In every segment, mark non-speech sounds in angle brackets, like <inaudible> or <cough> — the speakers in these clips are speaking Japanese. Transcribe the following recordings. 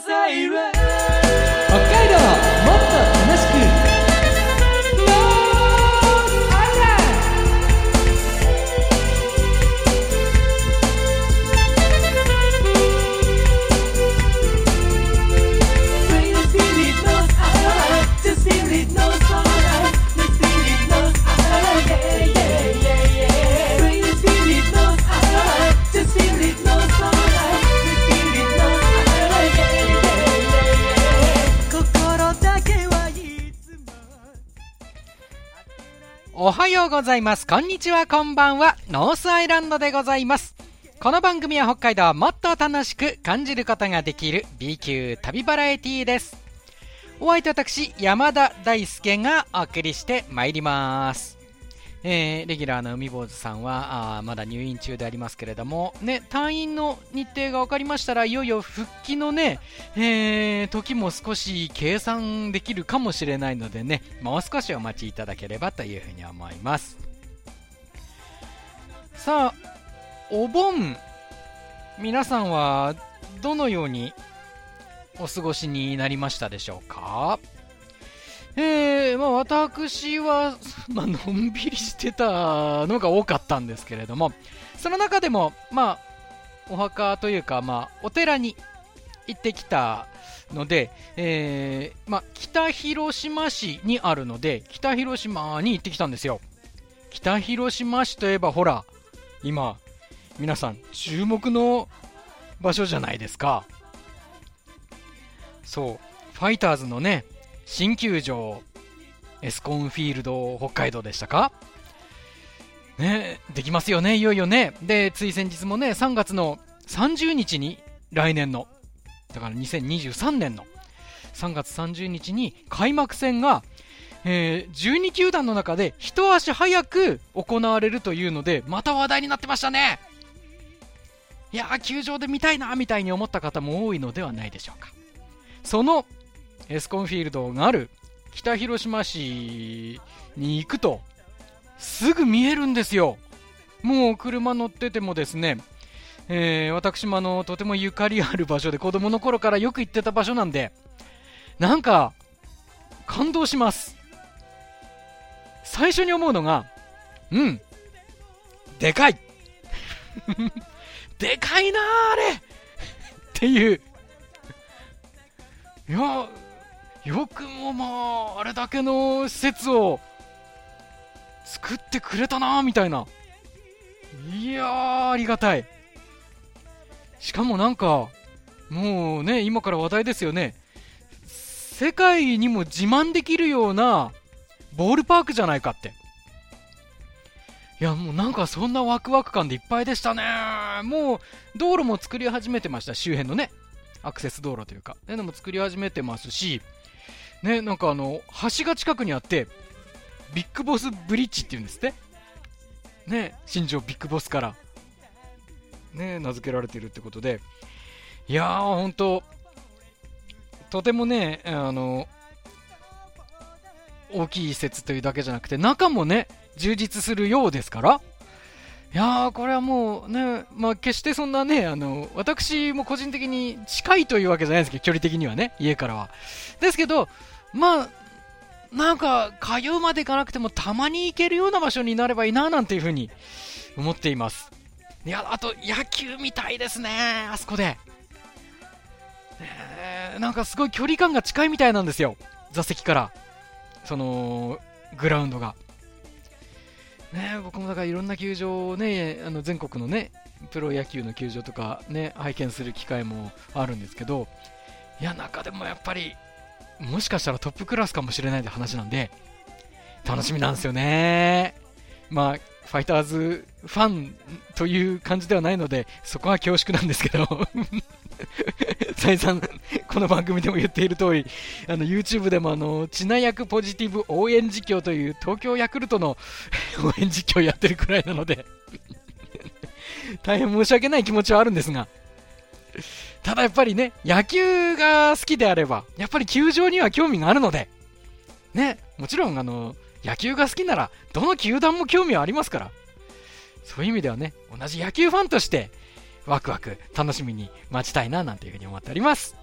北おはようございます。こんにちは、こんばんは。ノースアイランドでございます。この番組は北海道をもっと楽しく感じることができる B 級旅バラエティーです。お相手私、山田大輔がお送りしてまいります。えーレギュラーの海坊主さんはあまだ入院中でありますけれども、ね、退院の日程が分かりましたらいよいよ復帰のね、えー時も少し計算できるかもしれないのでねもう少しお待ちいただければというふうに思います。さあお盆皆さんはどのようにお過ごしになりましたでしょうか？えーまあ、私は、まあのんびりしてたのが多かったんですけれども、その中でも、まあ、お墓というか、まあ、お寺に行ってきたので、えーまあ、北広島市にあるので、北広島に行ってきたんですよ。北広島市といえば、ほら、今、皆さん、注目の場所じゃないですか。そう、ファイターズのね、新球場、エスコンフィールド北海道でしたか？ね、できますよね、いよいよね。で、つい先日もね、3月の30日に来年の、だから2023年の3月30日に開幕戦が、えー12球団の中で一足早く行われるというので、また話題になってましたね。いやー、球場で見たいな、みたいに思った方も多いのではないでしょうか。そのエスコンフィールドがある北広島市に行くとすぐ見えるんですよ。もう車乗っててもですね、えー私もあのとてもゆかりある場所で子供の頃からよく行ってた場所なんでなんか感動します。最初に思うのがうんでかい。<laughs> でかいなああれ。っていう。いやよくもまああれだけの施設を作ってくれたなみたいな。いやーありがたい。しかもなんかもうね今から話題ですよね。世界にも自慢できるようなボールパークじゃないかって。いやもうなんかそんなワクワク感でいっぱいでしたね。もう道路も作り始めてました周辺のね。アクセス道路というか、ね、でも作り始めてますし、ね、なんかあの、橋が近くにあって、ビッグボスブリッジっていうんですって。ね、新庄ビッグボスから、ね、名付けられてるってことで、いやー、ほんと、とてもね、あの、大きい施設というだけじゃなくて、中もね、充実するようですから、いやー、これはもうね、まあ、決してそんなね、あの、私も個人的に近いというわけじゃないですけど、距離的にはね、家からは。ですけど、まあ、なんか、通うまで行かなくても、たまに行けるような場所になればいいな、なんていうふうに思っています。いや、あと、野球みたいですね、あそこで。ねえなんかすごい距離感が近いみたいなんですよ、座席から。その、グラウンドが。ね、僕もだからいろんな球場をね、あの全国のね、プロ野球の球場とかね、拝見する機会もあるんですけど、いや、中でもやっぱり、もしかしたらトップクラスかもしれないって話なんで、楽しみなんですよね。まあ、ファイターズファンという感じではないので、そこは恐縮なんですけど、<laughs> 再三、この番組でも言っている通り、あの YouTube でもあの、チナ役ポジティブ応援実況という東京ヤクルトの <laughs> 応援実況をやってるくらいなので、<laughs> 大変申し訳ない気持ちはあるんですが、ただやっぱりね、野球が好きであれば、やっぱり球場には興味があるので、ね、もちろんあの、野球が好きなら、どの球団も興味はありますから、そういう意味ではね、同じ野球ファンとして、ワクワク楽しみに待ちたいななんていうふうに思っております。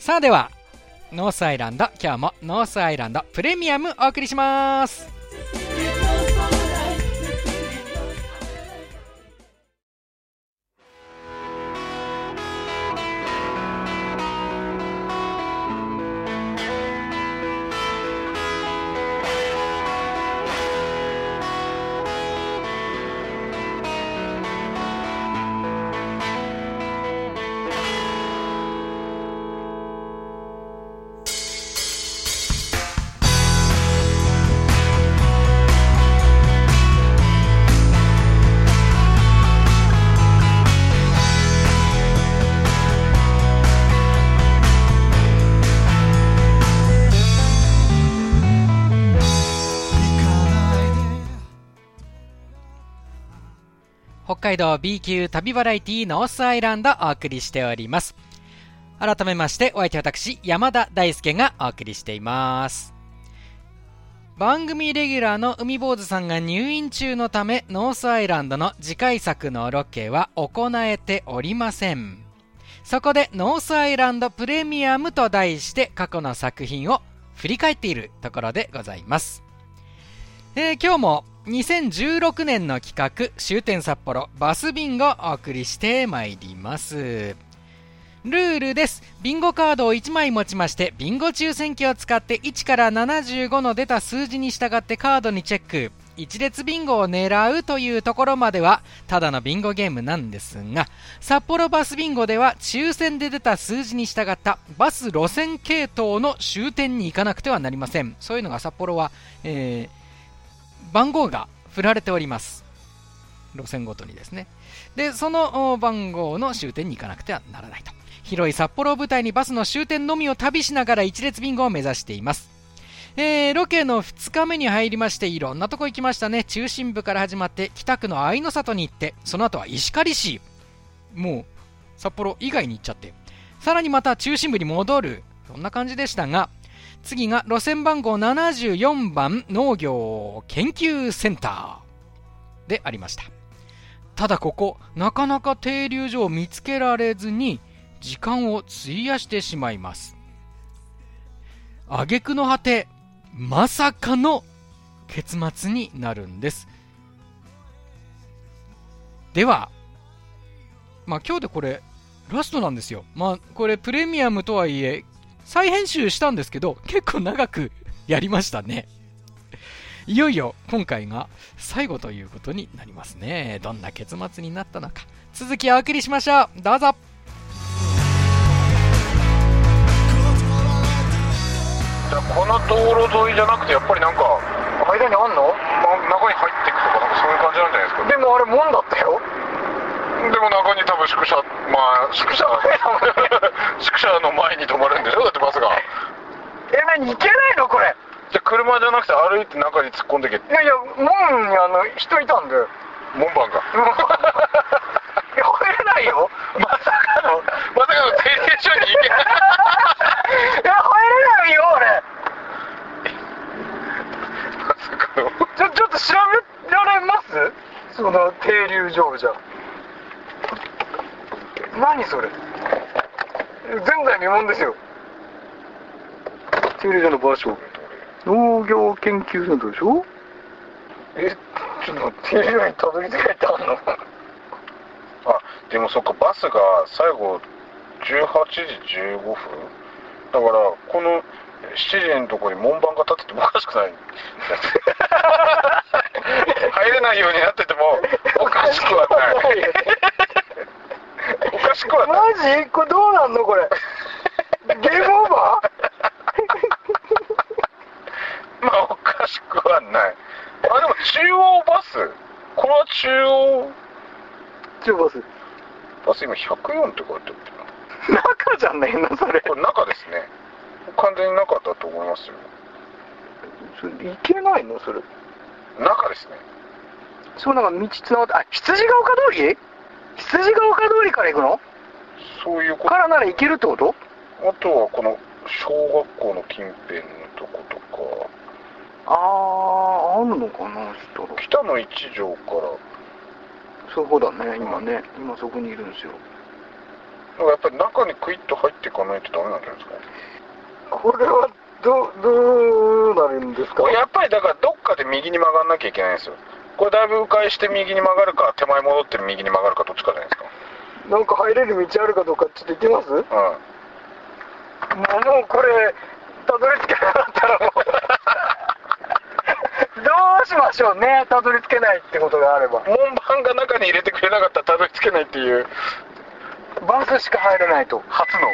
さあではノースアイランド今日もノースアイランドプレミアムお送りします海道 B 級旅バラエティノースアイランドお送りしております。改めましてお相手私山田大輔がお送りしています。番組レギュラーの海坊主さんが入院中のためノースアイランドの次回作のロケは行えておりません。そこでノースアイランドプレミアムと題して過去の作品を振り返っているところでございます、えー今日も2016年の企画終点札幌バスビンゴをお送りしてまいります。ルールです。ビンゴカードを1枚持ちましてビンゴ抽選機を使って1から75の出た数字に従ってカードにチェック。一列ビンゴを狙うというところまではただのビンゴゲームなんですが札幌バスビンゴでは抽選で出た数字に従ったバス路線系統の終点に行かなくてはなりません。そういうのが札幌は、えー番号が振られております。路線ごとにですね。でその番号の終点に行かなくてはならないと。広い札幌を舞台にバスの終点のみを旅しながら一列ビンゴを目指しています。えーロケの2日目に入りましていろんなとこ行きましたね。中心部から始まって北区の愛の里に行ってその後は石狩市。もう札幌以外に行っちゃって。さらにまた中心部に戻る。そんな感じでしたが次が路線番号74番農業研究センターでありました。ただここなかなか停留所を見つけられずに時間を費やしてしまいます。挙句の果てまさかの結末になるんです。ではまあ今日でこれラストなんですよ。まあこれプレミアムとはいえ再編集したんですけど結構長くやりましたね。いよいよ今回が最後ということになりますね。どんな結末になったのか。続きお送りしましょう。どうぞ。この道路沿いじゃなくてやっぱりなんか、間にあんの？ま、中に入っていくとかなんかそういう感じなんじゃないですか？でもあれ門だったよでも中に多分宿舎まあ宿舎宿舎の前に止まるんでしょ？<laughs> だってバスが。え何行けないの？これ。じゃあ車じゃなくて歩いて中に突っ込んでけ。いやいや門にあの人いたんだよ門番が。<laughs> いや入れないよ。まさかのまさかの停電所に行け。な <laughs> いいや入れないよあれまさかの。ちょちょっと調べられます？その停留場じゃ何それ？前代未聞ですよ。停留所の場所。農業研究センターでしょ？えちょっと停留所にたどり着けてあんの？あでもそっかバスが最後18時15分？だからこの7時のところに門番が立っててもおかしくない。<laughs> 入れないようになっててもおかしくはないおかしくはないマジ？これどうなんのこれ？ゲームオーバ <laughs> まあおかしくはない。あでも中央バス？これは中央？ーチューバス。バス今104って書いてある中じゃねえのそれ。これ中ですね。完全に中だと思いますよ。それ行けないの？それ。中ですね。そうなんか道つながってあ羊ヶ丘通り？羊ヶ丘通りから行くの？そういうこと。からなら行けるってこと？あとはこの小学校の近辺のとことか。あああるのかなしたら北の一条から。そうだね今ね。今そこにいるんですよ。からやっぱり中にクイッと入っていかないとダメなんじゃないですか？これはどどうなるんですか？やっぱりだからどっかで右に曲がんなきゃいけないんですよこれだいぶ迂回して右に曲がるか手前戻って右に曲がるかどっちかじゃないですか。なんか入れる道あるかどうかちょっと言ってみます？もうん。うもうこれたどり着けなかったらもう。<laughs> どうしましょうねたどり着けないってことがあれば。門番が中に入れてくれなかったらたどり着けないっていう。バスしか入れないと。初の。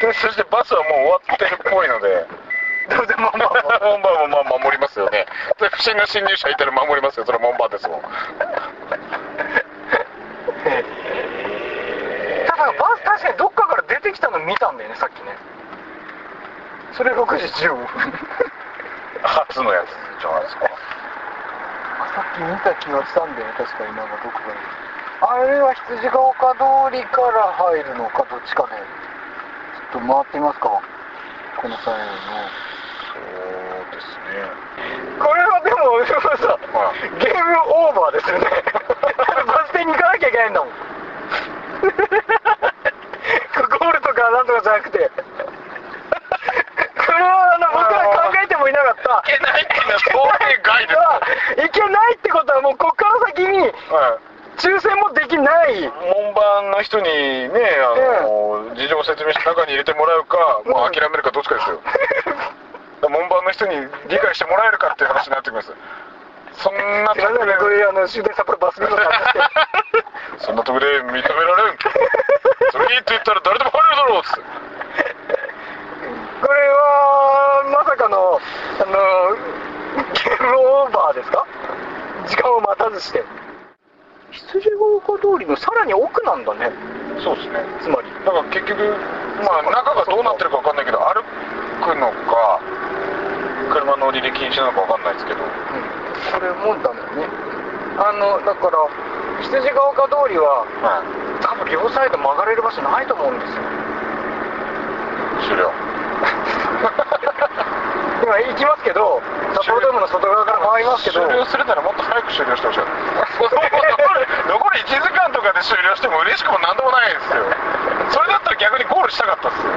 でそしてバスはもう終わってるっぽいのでどうでもまあまあ門番はまあ守りますよね。で不審な侵入者いたら守りますよ。それは門番ですもん。ただバス確かにどっかから出てきたの見たんだよねさっきね。それ6時15分。初のやつじゃないですか。さっき見た気がしたんだよね確かになんかどこかにあれは羊ヶ丘通りから入るのかどっちかね。ちょっと回ってみますかこの際のそうですね。これはでもでもさはゲームオーバーですよね。バス停に行かなきゃいけないんだもん。ゴールとかなんとかじゃなくて。これはあの僕ら考えてもいなかった。いけないっていうのは想定外ですいけないってことはもうこっから先にはい。抽選もできない。門番の人にねあの、事情を説明して中に入れてもらうか、もう諦めるかどっちかですよ <laughs> 門番の人に理解してもらえるかっていう話になってきます。そんなすいませんねこれあの終電札幌バスそんなとこで認められんそれいいって言ったら誰でも入れるだろうっつってこれはまさかのあのゲームオーバーですか？時間を待たずして羊ヶ丘通りのさらに奥なんだね。そうですね。つまり。だから結局まあ中がどうなってるか分かんないけど歩くのか車乗り入れ禁止なのか分かんないですけど。これもダメだね。あのだから羊ヶ丘通りははい。多分両サイド曲がれる場所ないと思うんですよ。終了 <laughs> 今行きますけど札幌ドームの外側から回りますけど。終了するならもっと早く終了してほしかった残り1時間とかで終了しても嬉しくもなんでもないですよ。それだったら逆にゴールしたかったっすよ。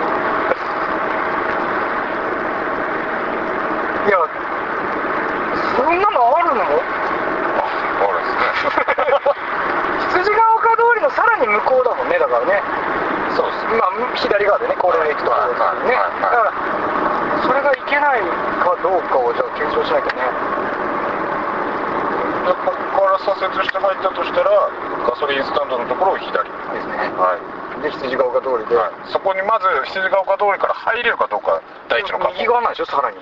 いやそんなのあるの？あるんですね。<laughs> 羊ヶ丘通りのさらに向こうだもんねだからね。そうですまあ左側でね高齢の行くところですねはいはいはい。だからそれがいけないかどうかをじゃあ検証しなきゃね。でここから左折して入ったとしたらガソリンスタンドのところを左ですね。はい、で羊ヶ丘通りで、はい、そこにまず羊ヶ丘通りから入れるかどうか第一の右側なんでしょさらに。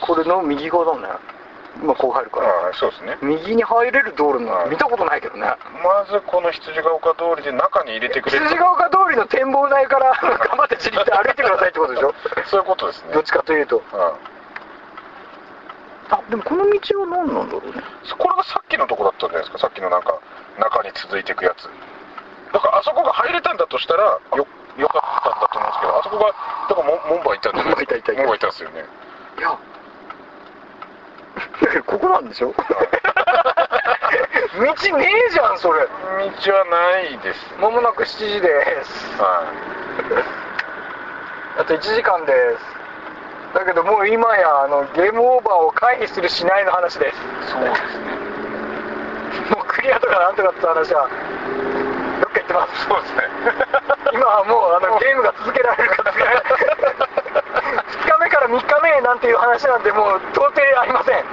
これの右側だね。今こう入るから、はいそうですね。右に入れる道路はい。の見たことないけどね。まずこの羊ヶ丘通りで中に入れてくれる。羊ヶ丘通りの展望台から <laughs> 頑張って自力で歩いてくださいってことでしょ。<laughs> そういうことですね。どっちかというと。はあでもこの道は何なんだろうね。い、これがさっきのとこだったんじゃないですか？さっきのなんか中に続いていくやつ。だからあそこが入れたんだとしたらよよかったんだと思うんですけどあそこがだから門門番いたんじゃない門番いたいたいた。門番いたんですよね。いや。ここなんでしょ？<laughs> 道ねえじゃんそれ。道はないです。まもなく7時です。は <laughs> あと1時間ですだけどもう今やあのゲームオーバーを回避するしないの話です。いそうですね。もうクリアとかなんとかって話はどっか行ってますそうですね。今はもうあのゲームが続けられるか続けられない2日目から3日目なんていう話なんてもう到底ありません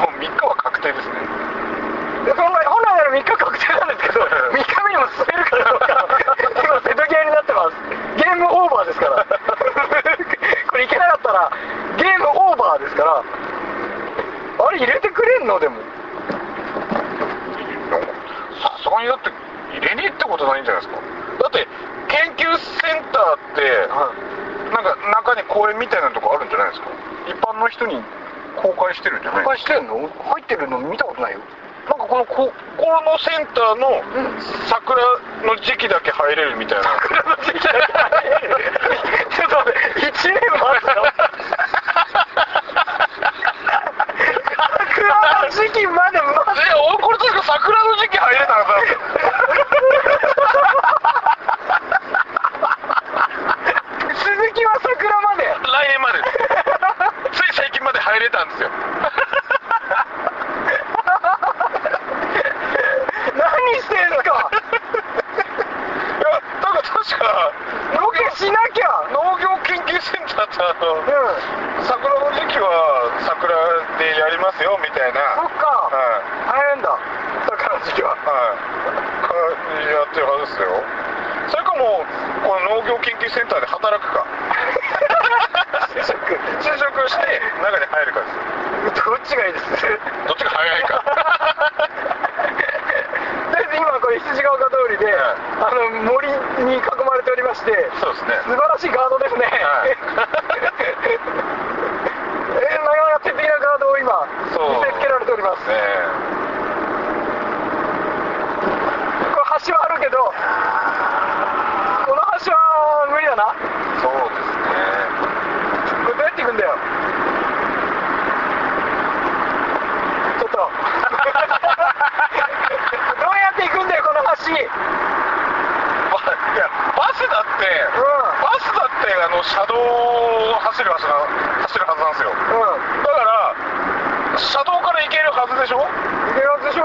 もう3日は確定ですねで本来本来なら3日確定なんですけど3日目にも進めるかどうか今瀬戸際になってますゲームオーバーですからこれいけなかったらゲームオーバーですからあれ入れてくれんのでも。さすがにだって入れに行ってことないんじゃないですか。だって研究センターってなんか中に公園みたいなとこあるんじゃないですか。一般の人に公開してるんじゃない？公開してんの？入ってるの見たことないよ。なんかこのここのセンターのうん。桜の時期だけ入れるみたいな。桜の時期だけちょっと待って1年待つの桜の時期まで待つえおこれ確か桜の時期入れたはずなんですよあのうん桜の時期は桜でやりますよみたいなそっかはい早いんだ桜の時期ははいかやってるはずですよそれかもうこの農業研究センターで働くか就職就職して中に入るかですどっちがいいですどっちが早いかとりあえず今これ羊ヶ丘通りで、はいあの森に囲まれておりましてそうですね。素晴らしいガードですね、はい。<laughs> えー、なかなか鉄壁なガードを今見せつけられております。ねこれ橋はあるけどこの橋は無理だなこそうですねれどうやって行くんだよちょっとどうやって行くんだよこの橋ばいやバスだって、うん。バスだってあの車道を走るはずな走るはずなんですよ。うん。だから車道から行けるはずでしょ？行けるはずでしょ？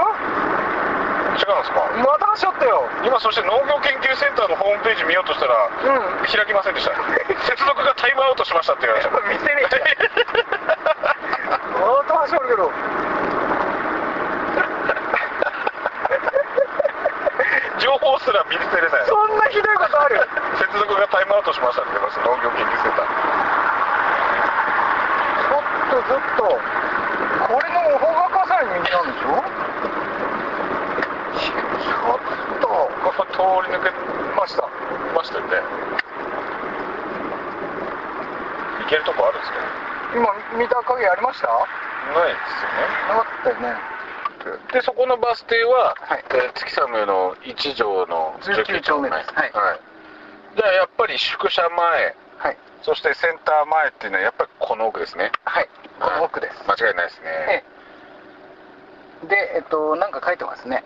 違うんですか？また走ったよ。今そして農業研究センターのホームページ見ようとしたらうん。開きませんでした。接続がタイムアウトしましたって言われました見せねえまた走るけど情報すら見せれないそんなひどいことある接続がタイムアウトしましたって言いました農業研究センターちょっとちょっとこれのオホガカさんに右なんでしょ？ちょっとここ通り抜けました。ましたよね行けるとこあるんですか？今見た影ありました？ないですよね。なかったよね。でそこのバス停は、はい。えー月寒の一条の19丁目。ですはい。じゃあやっぱり宿舎前。はい。そしてセンター前っていうのはやっぱりこの奥ですね。はいこの奥です。間違いないですね。えでえっとなんか書いてますね。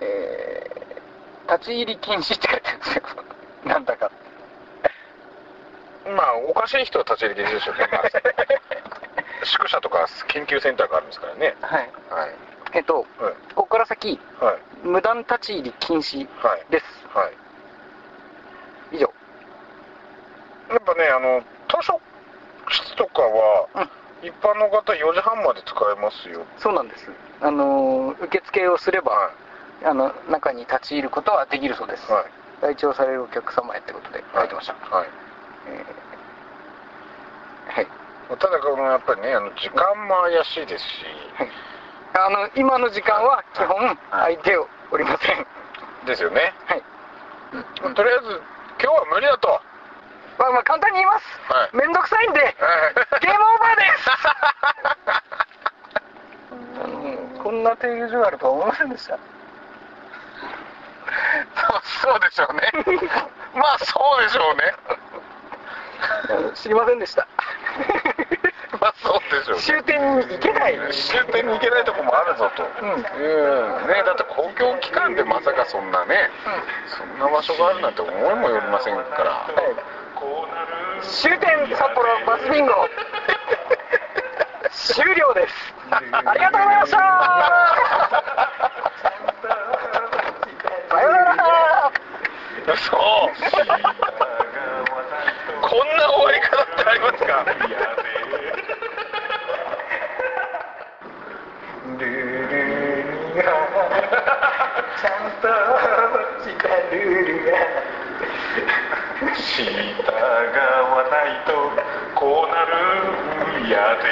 えー、立ち入り禁止って書いてあるんですよ。なんだか。まあおかしい人は立ち入り禁止でしょうね、まあ <laughs> 宿舎とか研究センターがあるんですからね。はい。はい。えっとはい。ここから先はい。無断立ち入り禁止はい。ですはい。以上。やっぱねあのかは、一般の方4時半まで使えますよ。そうなんです。あのー受付をすれば、はあの中に立ち入ることはできるそうです、いはい。来庁されるお客様へってことで書いてました、はい。えーはい。ただこのやっぱりねあの時間も怪しいですし。あの今の時間は基本はい。空いておりません。ですよね。はい、とりあえず今日は無理だと。まあまあ簡単に言います、はい。めんどくさいんで。はいゲームオーバーですあのこんな停留所があるとは思いませんでしたそうでしょうね。<laughs> まあそうでしょうね。知りませんでした。まあそうでしょうね。終点に行けない。終点に行けないとこもあるぞと。うん。うん。ねだって公共機関でまさかそんなねそんな場所があるなんて思いもよりませんから。はい。終点札幌バスビンゴ。<laughs> 終了です。ありがとうございましたさようなら嘘こんな終わり方ってありますかルールにはちゃんとしたルールが従わないとこうなるんやで。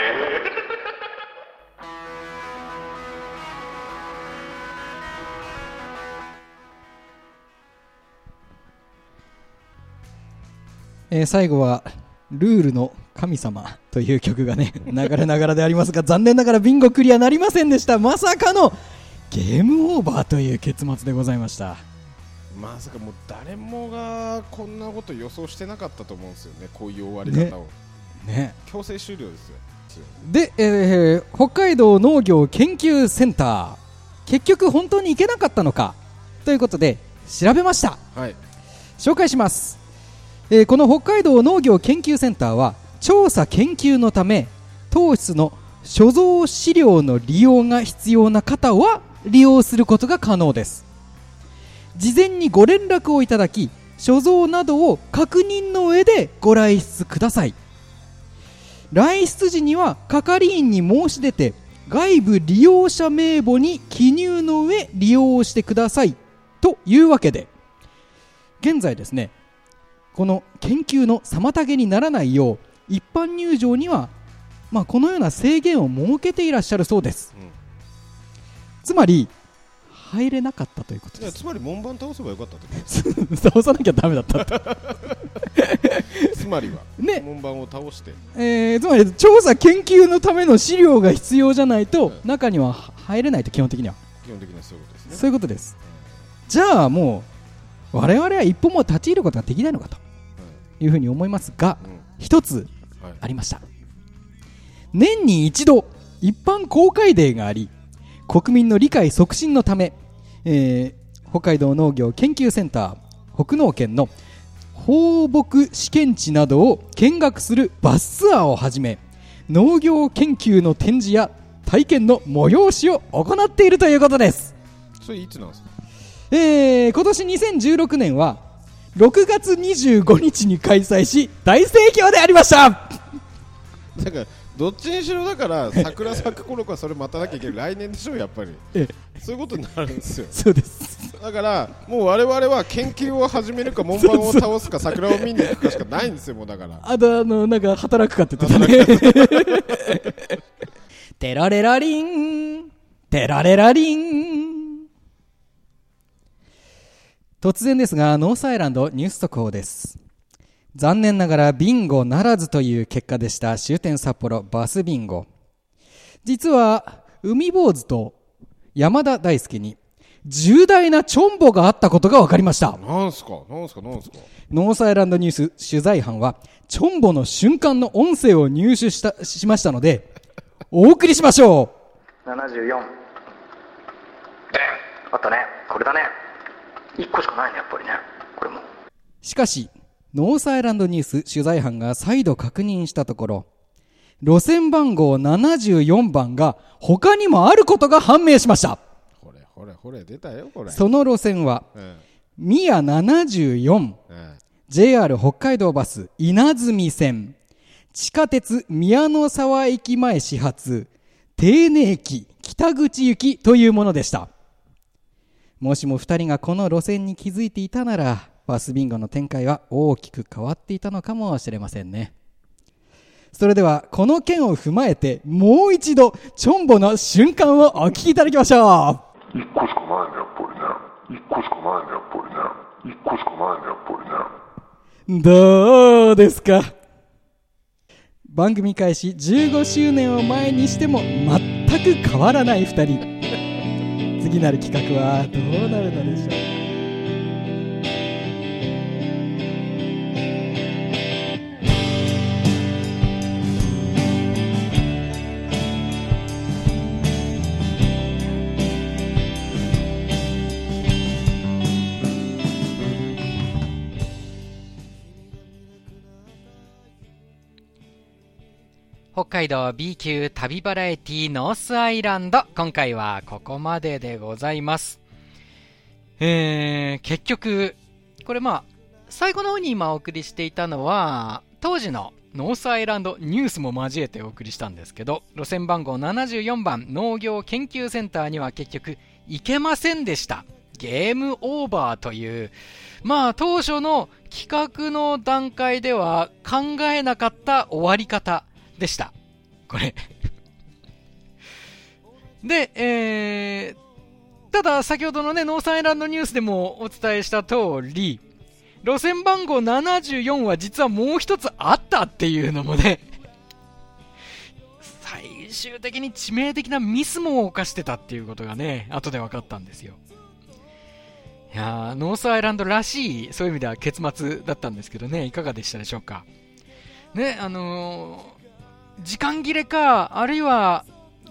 えー最後は、ルールの神様という曲がね、流れながらでありますが、残念ながらビンゴクリアなりませんでした。まさかのゲームオーバーという結末でございました。まさかもう誰もがこんなこと予想してなかったと思うんですよね、こういう終わり方を。ね。強制終了ですよ。で、えー北海道農業研究センター、結局本当に行けなかったのかということで、調べました。はい。紹介します、えーこの北海道農業研究センターは調査研究のため当室の所蔵資料の利用が必要な方は利用することが可能です。事前にご連絡をいただき所蔵などを確認の上でご来出ください。来出時には係員に申し出て外部利用者名簿に記入の上利用してくださいというわけで。現在ですねこの研究の妨げにならないよう一般入場には、まあ、このような制限を設けていらっしゃるそうです、うん。つまり入れなかったということです。つまり門番倒せばよかったってこ <laughs> 倒さなきゃダメだったと <laughs> つまりは。ね。門番を倒して。えーつまり調査研究のための資料が必要じゃないとうん。中には入れないと基本的には。基本的にはそういうことですね。そういうことです。じゃあもう我々は一歩も立ち入ることができないのかとい。うふうに思いますがうんうん。一つはい。ありました。年に一度一般公開デーがあり国民の理解促進のため、えー北海道農業研究センター北農研の放牧試験地などを見学するバスツアーをはじめ農業研究の展示や体験の催しを行っているということです、それいつなんですか？えー今年2016年は6月25日に開催し大盛況でありましたどっちにしろだから桜咲く頃からそれ待たなきゃいけない。来年でしょやっぱり。えそういうことになるんですよ。そうです。だからもう我々は研究を始めるか門番を倒すか桜を見に行くかしかないんですよもうだから。あとあの、なんか働くかって言ってたね。<laughs> テラレラリン、テラレラリン。突然ですが、ノースアイランドニュース速報です。残念ながらビンゴならずという結果でした。終点札幌バスビンゴ。実は、海坊主と山田大輔に重大なチョンボがあったことが分かりました。なんすか？なんすか？なんすか？ノースアイランドニュース取材班は、チョンボの瞬間の音声を入手した、しましたので、お送りしましょ74あったね。これだね。1個しかないねやっぱりね。これも。う。しかし、ノースアイランドニュース取材班が再度確認したところ、路線番号74番が他にもあることが判明しました。ほれほれほれ出たよこれ。その路線は、うんミヤ74、うん JR 北海道バス稲積線地下鉄宮の沢駅前始発丁寧駅北口行きというものでした。もしも二人がこの路線に気づいていたならバスビンゴの展開は大きく変わっていたのかもしれませんね。それではこの件を踏まえてもう一度チョンボの瞬間をお聞きいただきましょう。一個しかない。ねやっぱりね一個しかない。ねやっぱりね一個しかない。ねやっぱりねどうですか番組開始15周年を前にしても全く変わらない。2人次なる企画はどうなるのでしょう海道 B 級旅バラエティノースアイランド。今回はここまででございます。えー、結局これまあ最後の方に今お送りしていたのは当時のノースアイランドニュースも交えてお送りしたんですけど路線番号74番農業研究センターには結局行けませんでした。ゲームオーバーというまあ当初の企画の段階では考えなかった終わり方でした。これ。で、えー、ただ先ほどのね、ノースアイランドニュースでもお伝えした通り、路線番号74は実はもう一つあったっていうのもね、最終的に致命的なミスも犯してたっていうことがね、後で分かったんですよ。いやーノースアイランドらしい、そういう意味では結末だったんですけどね、いかがでしたでしょうか。ね、あの時間切れか、あるいは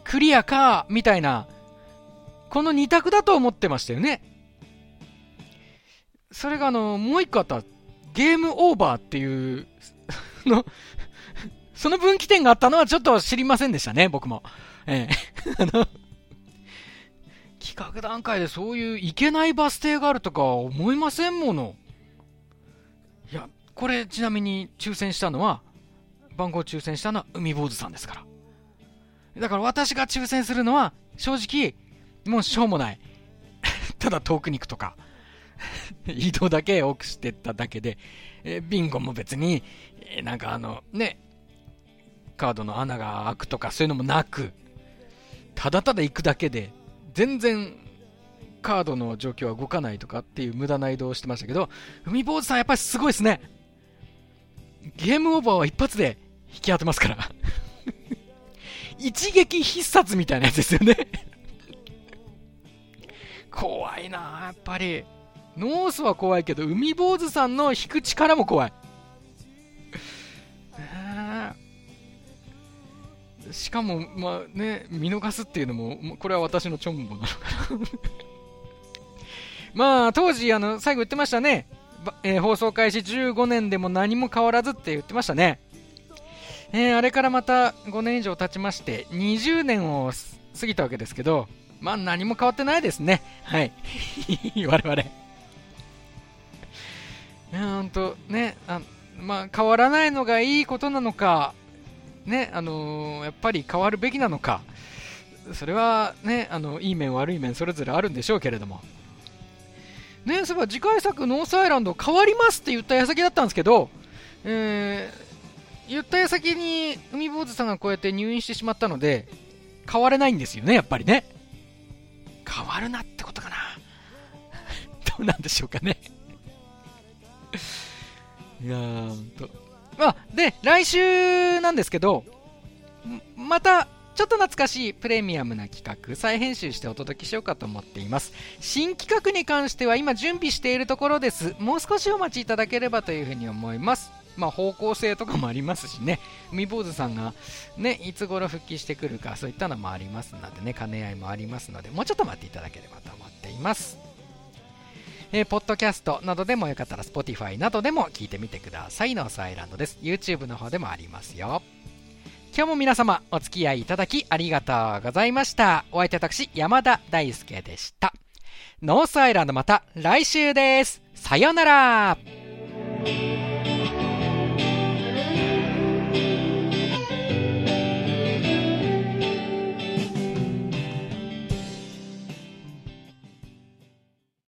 クリアか、みたいな、この二択だと思ってましたよね。それがあの、もう一個あった、ゲームオーバーっていう、の、その分岐点があったのはちょっと知りませんでしたね、僕も。ええ。あの、企画段階でそういう行けないバス停があるとか思いませんもの。いや、これちなみに抽選したのは、番号抽選したのは海坊主さんですから。だから私が抽選するのは、正直、もうしょうもない。<laughs> ただ遠くに行くとか、<laughs> 移動だけ多くしてっただけで、えビンゴも別に、えなんかあの、ね、カードの穴が開くとかそういうのもなく、ただただ行くだけで、全然カードの状況は動かないとかっていう無駄な移動をしてましたけど、海坊主さんやっぱりすごいですね。ゲームオーバーは一発で引き当てますから。<laughs> 一撃必殺みたいなやつですよね。<laughs> 怖いなやっぱり。ノースは怖いけど、海坊主さんの引く力も怖い。しかも、まあね、見逃すっていうのも、これは私のチョンボなのかな。<laughs> まあ、当時、あの、最後言ってましたね。えー放送開始15年でも何も変わらずって言ってましたね。えーあれからまた5年以上経ちまして、20年を過ぎたわけですけど、まあ何も変わってないですね。はい。<laughs> 我々。いや、ほんと、ね、あまあ変わらないのがいいことなのか、ね、あのーやっぱり変わるべきなのか、それはね、あの、いい面悪い面それぞれあるんでしょうけれども。ね、そういえば次回作ノースアイランド変わりますって言った矢先だったんですけど、えー言った矢先に海坊主さんがこうやって入院してしまったので、変われないんですよね、やっぱりね。変わるなってことかな。<laughs> どうなんでしょうかね。<laughs> いやー、ほんと。まあ、で、来週なんですけど、また、ちょっと懐かしいプレミアムな企画、再編集してお届けしようかと思っています。新企画に関しては今準備しているところです。もう少しお待ちいただければというふうに思います。まあ方向性とかもありますしね、海坊主さんがね、いつ頃復帰してくるか、そういったのもありますのでね、兼ね合いもありますので、もうちょっと待っていただければと思っています。えーポッドキャストなどでもよかったら Spotify などでも聞いてみてください。ノースアイランドです。YouTube の方でもありますよ。今日も皆様お付き合いいただきありがとうございました。お相手は私、山田大輔でした。ノースアイランドまた来週です。さようなら